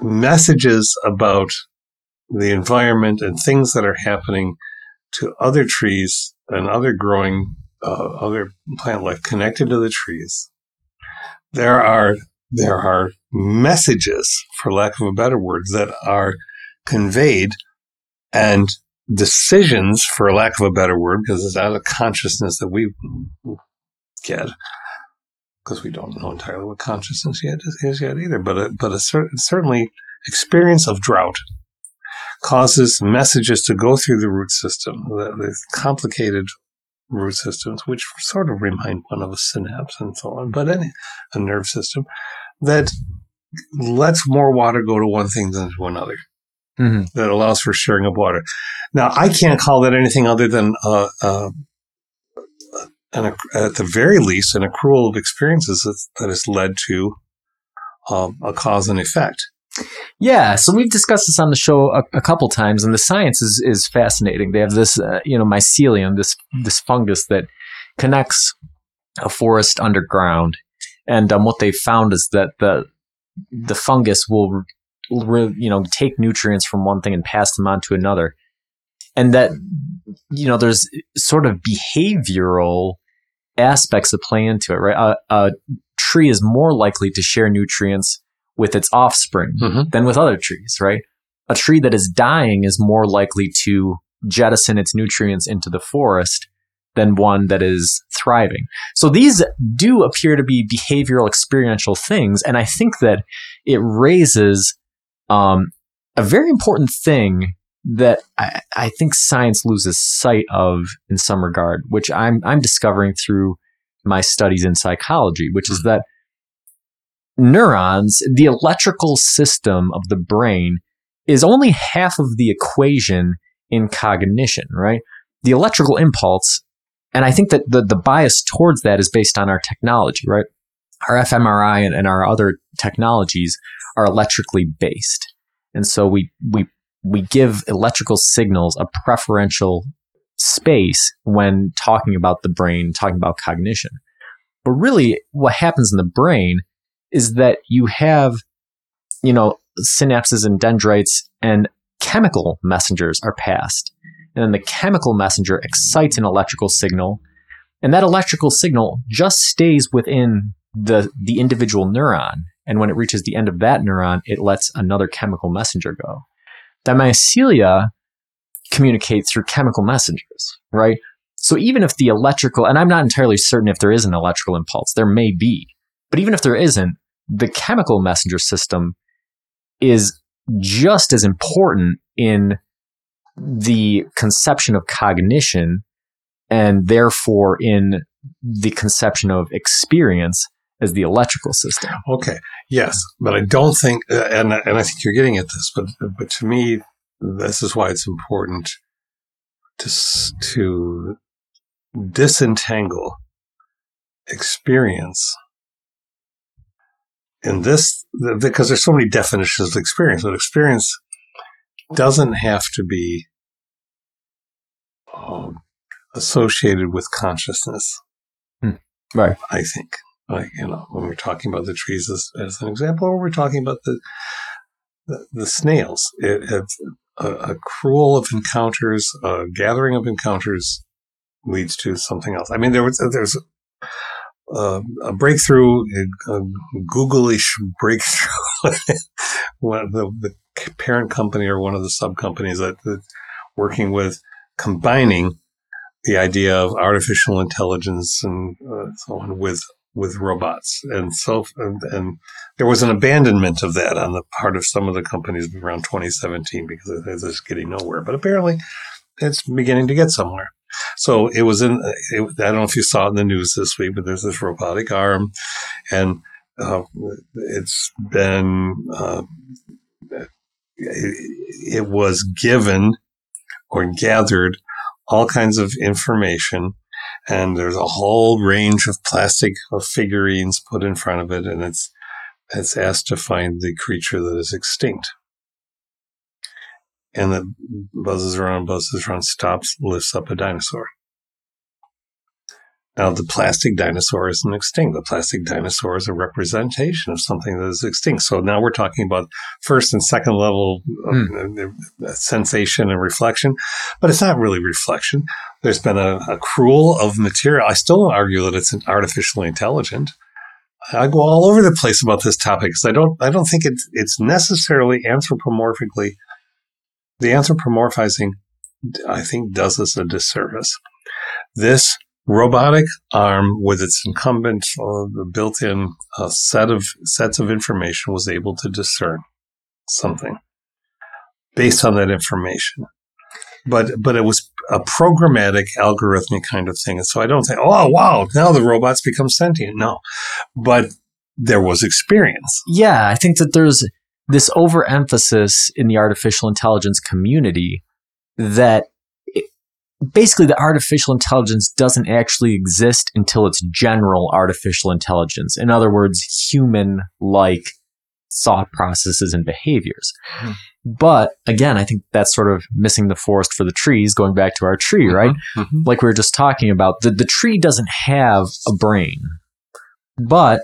messages about the environment and things that are happening to other trees and other growing uh, other plant life connected to the trees, there are there are messages, for lack of a better word, that are conveyed and decisions, for lack of a better word, because it's out of consciousness that we get, because we don't know entirely what consciousness yet is yet either. But a, but a cer- certainly experience of drought causes messages to go through the root system, the, the complicated root systems, which sort of remind one of a synapse and so on, but any, a nerve system that lets more water go to one thing than to another. Mm-hmm. That allows for sharing of water. Now, I can't call that anything other than uh, uh, an, at the very least an accrual of experiences that, that has led to um, a cause and effect. Yeah, so we've discussed this on the show a, a couple times, and the science is is fascinating. They have this, uh, you know, mycelium, this this fungus that connects a forest underground, and um, what they found is that the the fungus will, re, you know, take nutrients from one thing and pass them on to another, and that you know, there's sort of behavioral aspects that play into it, right? A, a tree is more likely to share nutrients with its offspring mm-hmm. than with other trees, right? A tree that is dying is more likely to jettison its nutrients into the forest than one that is thriving. So these do appear to be behavioral experiential things. And I think that it raises um, a very important thing that I, I, think science loses sight of in some regard, which I'm, I'm discovering through my studies in psychology, which is mm-hmm. that neurons, the electrical system of the brain, is only half of the equation in cognition, right? The electrical impulse, and I think that the, the bias towards that is based on our technology, right? Our fMRI and, and our other technologies are electrically based. And so we, we, we give electrical signals a preferential space when talking about the brain, talking about cognition. But really, what happens in the brain is that you have, you know, synapses and dendrites and chemical messengers are passed. And then the chemical messenger excites an electrical signal. And that electrical signal just stays within the, the individual neuron. And when it reaches the end of that neuron, it lets another chemical messenger go. That mycelia communicate through chemical messengers, right? So even if the electrical, and I'm not entirely certain if there is an electrical impulse, there may be, but even if there isn't, the chemical messenger system is just as important in the conception of cognition and therefore in the conception of experience as the electrical system. Okay. Yes, but I don't think, uh, and and I think you're getting at this, but but to me, this is why it's important to to disentangle experience in this, because there's so many definitions of experience, but experience doesn't have to be um, associated with consciousness. Hmm. Right. I think. Like, you know, when we're talking about the trees as, as an example, or we're talking about the, the, the snails, it, it, a, cruel of encounters, a gathering of encounters leads to something else. I mean, there was, there's uh, a breakthrough, a Google-ish breakthrough. one of the, the, parent company or one of the sub companies that, that working with combining the idea of artificial intelligence and uh, so on with with robots. And so and, and, there was an abandonment of that on the part of some of the companies around 2017 because it was getting nowhere. But apparently it's beginning to get somewhere so it was in, it, I don't know if you saw it in the news this week, but there's this robotic arm and uh, it's been, uh, it, it was given or gathered all kinds of information and there's a whole range of plastic figurines put in front of it and it's it's asked to find the creature that is extinct and it buzzes around, buzzes around, stops, lifts up a dinosaur. Now, the plastic dinosaur isn't extinct. The plastic dinosaur is a representation of something that is extinct. So now we're talking about first and second level mm. sensation and reflection, but it's not really reflection. There's been a, a accrual of material. I still argue that it's an artificially intelligent. I go all over the place about this topic because I don't, I don't think it's, it's necessarily anthropomorphically. The anthropomorphizing, I think, does us a disservice. This robotic arm with its incumbent uh, built-in uh, set of sets of information was able to discern something based on that information. But but it was a programmatic algorithmic kind of thing. And so i don't think oh wow now the robots become sentient. No. But there was experience. Yeah i think that there's this overemphasis in the artificial intelligence community that basically the artificial intelligence doesn't actually exist until it's general artificial intelligence. In other words, human like thought processes and behaviors. Mm-hmm. But again, I think that's sort of missing the forest for the trees, going back to our tree, mm-hmm. right? Mm-hmm. Like we were just talking about, the, the tree doesn't have a brain. But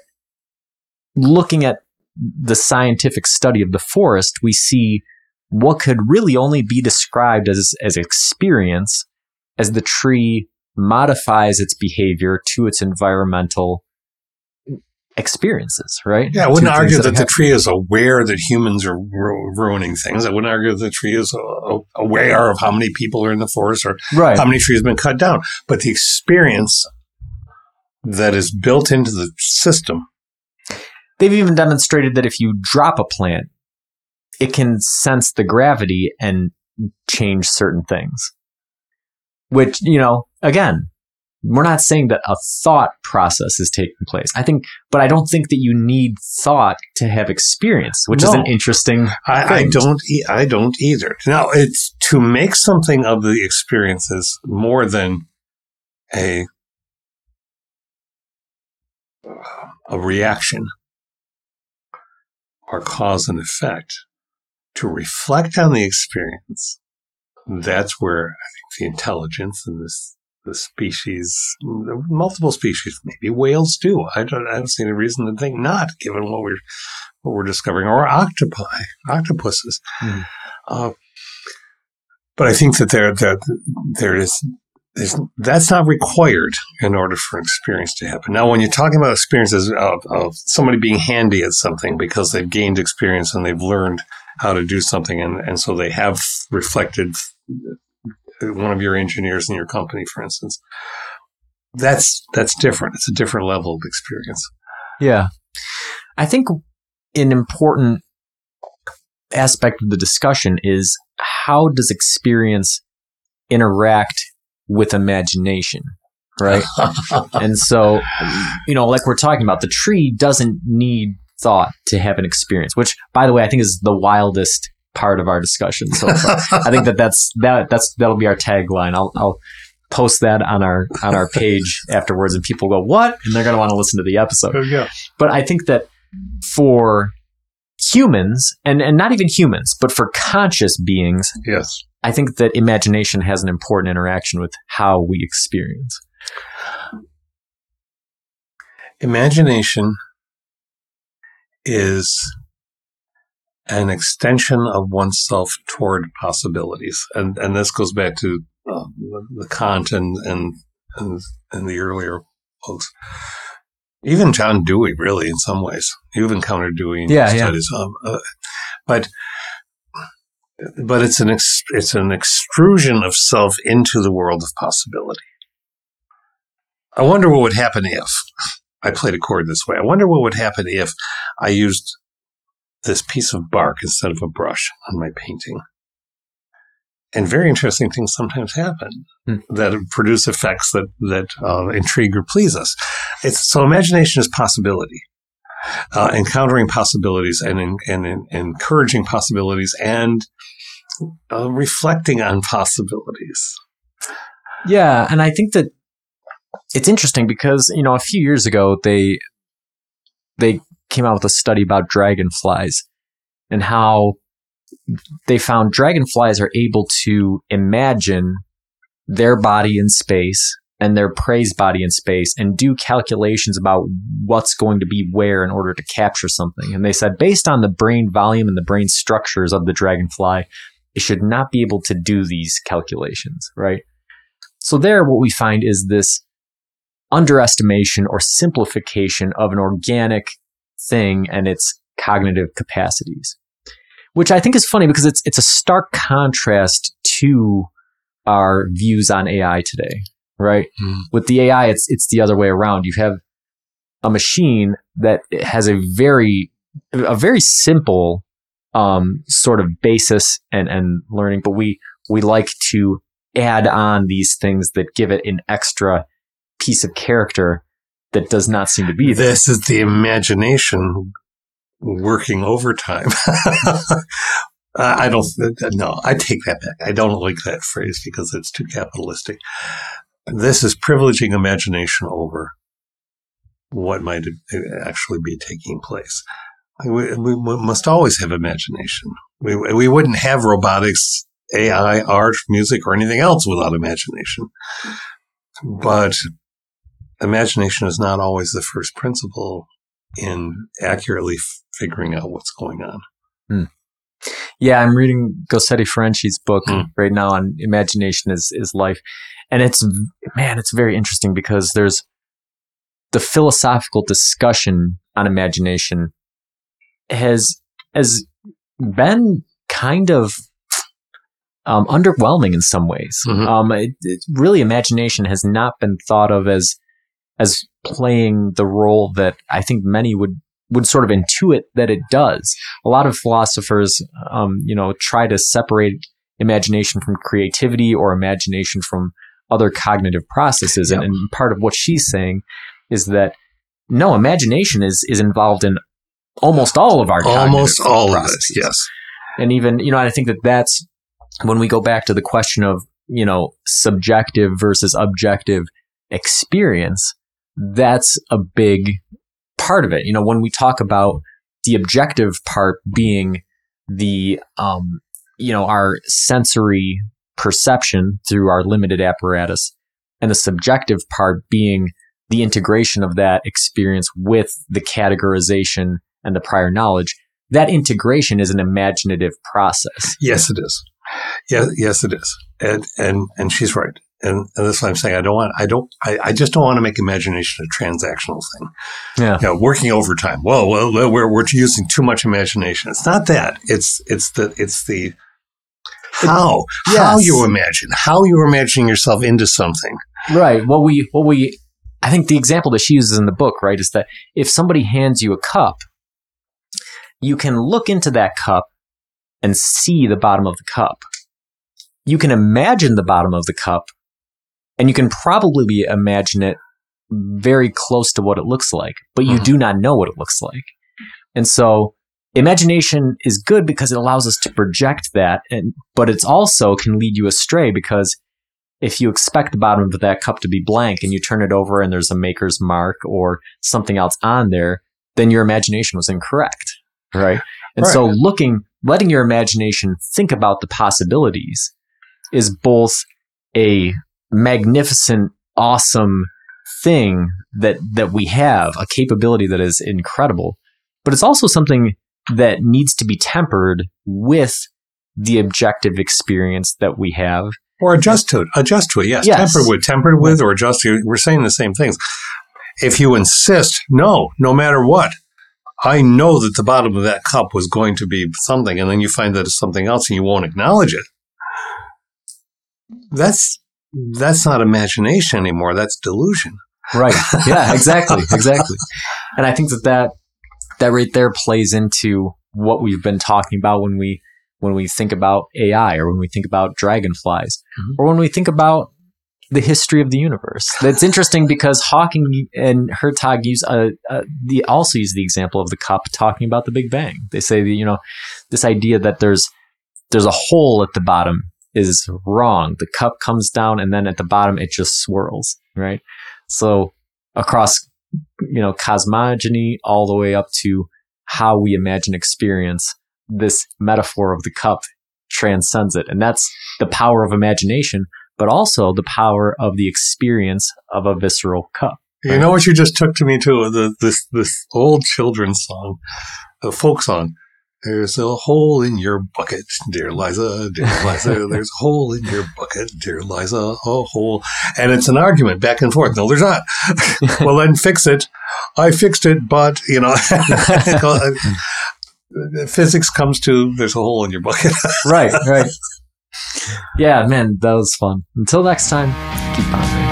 looking at the scientific study of the forest, we see what could really only be described as, as experience as the tree modifies its behavior to its environmental experiences, right? Yeah, I wouldn't argue that, that the tree is aware that humans are ru- ruining things. I wouldn't argue that the tree is uh, aware of how many people are in the forest or right. how many trees have been cut down. But the experience that is built into the system. They've even demonstrated that if you drop a plant, it can sense the gravity and change certain things. Which, you know, again, we're not saying that a thought process is taking place. I think, but I don't think that you need thought to have experience, which no, is an interesting. I, I, don't. E- I don't either. Now, it's to make something of the experiences more than a a reaction or cause and effect. To reflect on the experience, that's where I think the intelligence and this the species, multiple species, maybe whales do. I don't, I don't see any reason to think not, given what we're what we're discovering, or octopi, octopuses. Mm. Uh, but I think that there that there is that's not required in order for experience to happen. Now, when you're talking about experiences of, of, somebody being handy at something because they've gained experience and they've learned how to do something, and, and so they have reflected uh, one of your engineers in your company, for instance. That's that's different. It's a different level of experience. Yeah, I think an important aspect of the discussion is how does experience interact with imagination, right? and so, you know, like we're talking about, the tree doesn't need thought to have an experience, which, by the way, I think is the wildest part of our discussion so far. I think that that's that that's that'll be our tagline. I'll I'll post that on our on our page afterwards, and people go what, and they're going to want to listen to the episode. But I think that for humans, and and not even humans, but for conscious beings, yes, I think that imagination has an important interaction with how we experience. Imagination is an extension of oneself toward possibilities. And, and this goes back to uh, the Kant and, and, and, and the earlier folks. Even John Dewey, really, in some ways. You've encountered Dewey in yeah, your studies. Yeah. Um, uh, but but it's an ex- it's an extrusion of self into the world of possibility. I wonder what would happen if I played a chord this way. I wonder what would happen if I used this piece of bark instead of a brush on my painting. And very interesting things sometimes happen hmm. that produce effects that that uh, intrigue or please us. It's, so imagination is possibility, uh, encountering possibilities and, in, and in, encouraging possibilities and uh, reflecting on possibilities. Yeah, and I think that it's interesting because you know a few years ago they they came out with a study about dragonflies and how they found dragonflies are able to imagine their body in space and their praise body in space and do calculations about what's going to be where in order to capture something. And they said, based on the brain volume and the brain structures of the dragonfly, it should not be able to do these calculations, right? So there, what we find is this underestimation or simplification of an organic thing and its cognitive capacities, which I think is funny because it's, it's a stark contrast to our views on AI today, right? Mm. With the AI, it's, it's the other way around. You have a machine that has a very, a very simple, um, sort of basis and, and learning, but we, we like to add on these things that give it an extra piece of character that does not seem to be there. This is the imagination working overtime. I don't, no, I take that back. I don't like that phrase because it's too capitalistic. This is privileging imagination over what might actually be taking place. We, we must always have imagination. We, we wouldn't have robotics, AI, art, music, or anything else without imagination. But imagination is not always the first principle in accurately figuring out what's going on. Hmm. Yeah, I'm reading Gosetti-Ferencei's book Hmm. right now on imagination is is life, and it's man, it's very interesting because there's the philosophical discussion on imagination has has been kind of um, underwhelming in some ways. Mhm. Um, it, it, really, imagination has not been thought of as as playing the role that I think many would would sort of intuit that it does. A lot of philosophers, um, you know, try to separate imagination from creativity or imagination from other cognitive processes. And, Yep. and part of what she's saying is that no, imagination is is involved in almost all of our Almost all of it, yes. and even you know i think that that's when we go back to the question of you know subjective versus objective experience that's a big part of it you know when we talk about the objective part being the um you know our sensory perception through our limited apparatus and the subjective part being the integration of that experience with the categorization and the prior knowledge that integration is an imaginative process. Yes, it is. Yes, yes, it is. And and and she's right. And, and that's why I'm saying I don't want I don't I, I just don't want to make imagination a transactional thing. Yeah. You know, working overtime. Well, well, well, we're we're using too much imagination. It's not that. It's it's the it's the how how Yes. you imagine how you're imagining yourself into something. Right. What we what we I think the example that she uses in the book, right, is that if somebody hands you a cup, you can look into that cup and see the bottom of the cup. You can imagine the bottom of the cup, and you can probably be imagine it very close to what it looks like, but you Mhm. do not know what it looks like. And so imagination is good because it allows us to project that and but it's also can lead you astray because if you expect the bottom of that cup to be blank and you turn it over and there's a maker's mark or something else on there, then your imagination was incorrect. Right. And so looking, letting your imagination think about the possibilities is both a magnificent, awesome thing that, that we have, a capability that is incredible, but it's also something that needs to be tempered with the objective experience that we have Or adjust to it. Adjust to it. Yes. Yes. Tempered with, tempered with, or adjust to. We're saying the same things. If you insist, no, no matter what, I know that the bottom of that cup was going to be something, and then you find that it's something else, and you won't acknowledge it. That's Mm-hmm. that's not imagination anymore. That's delusion. Right. Yeah, exactly. Exactly. And I think that, that that right there plays into what we've been talking about when we when we think about AI or when we think about dragonflies Mhm. or when we think about the history of the universe. That's interesting because Hawking and Hertog use a, a the also use the example of the cup talking about the Big Bang. They say that you know this idea that there's there's a hole at the bottom is wrong. The cup comes down and then at the bottom it just swirls, right? So across you know cosmogony all the way up to how we imagine experience, this metaphor of the cup transcends it. And that's the power of imagination, but also the power of the experience of a visceral cup. You know what you just took to me too? The, this this old children's song, a folk song. There's a hole in your bucket, dear Liza, dear Liza. There's a hole in your bucket, dear Liza, a hole. And it's an argument back and forth. No, there's not. well, then fix it. I fixed it, but, you know, physics comes to there's a hole in your bucket. right, right. Yeah, man, that was fun. Until next time, keep pondering.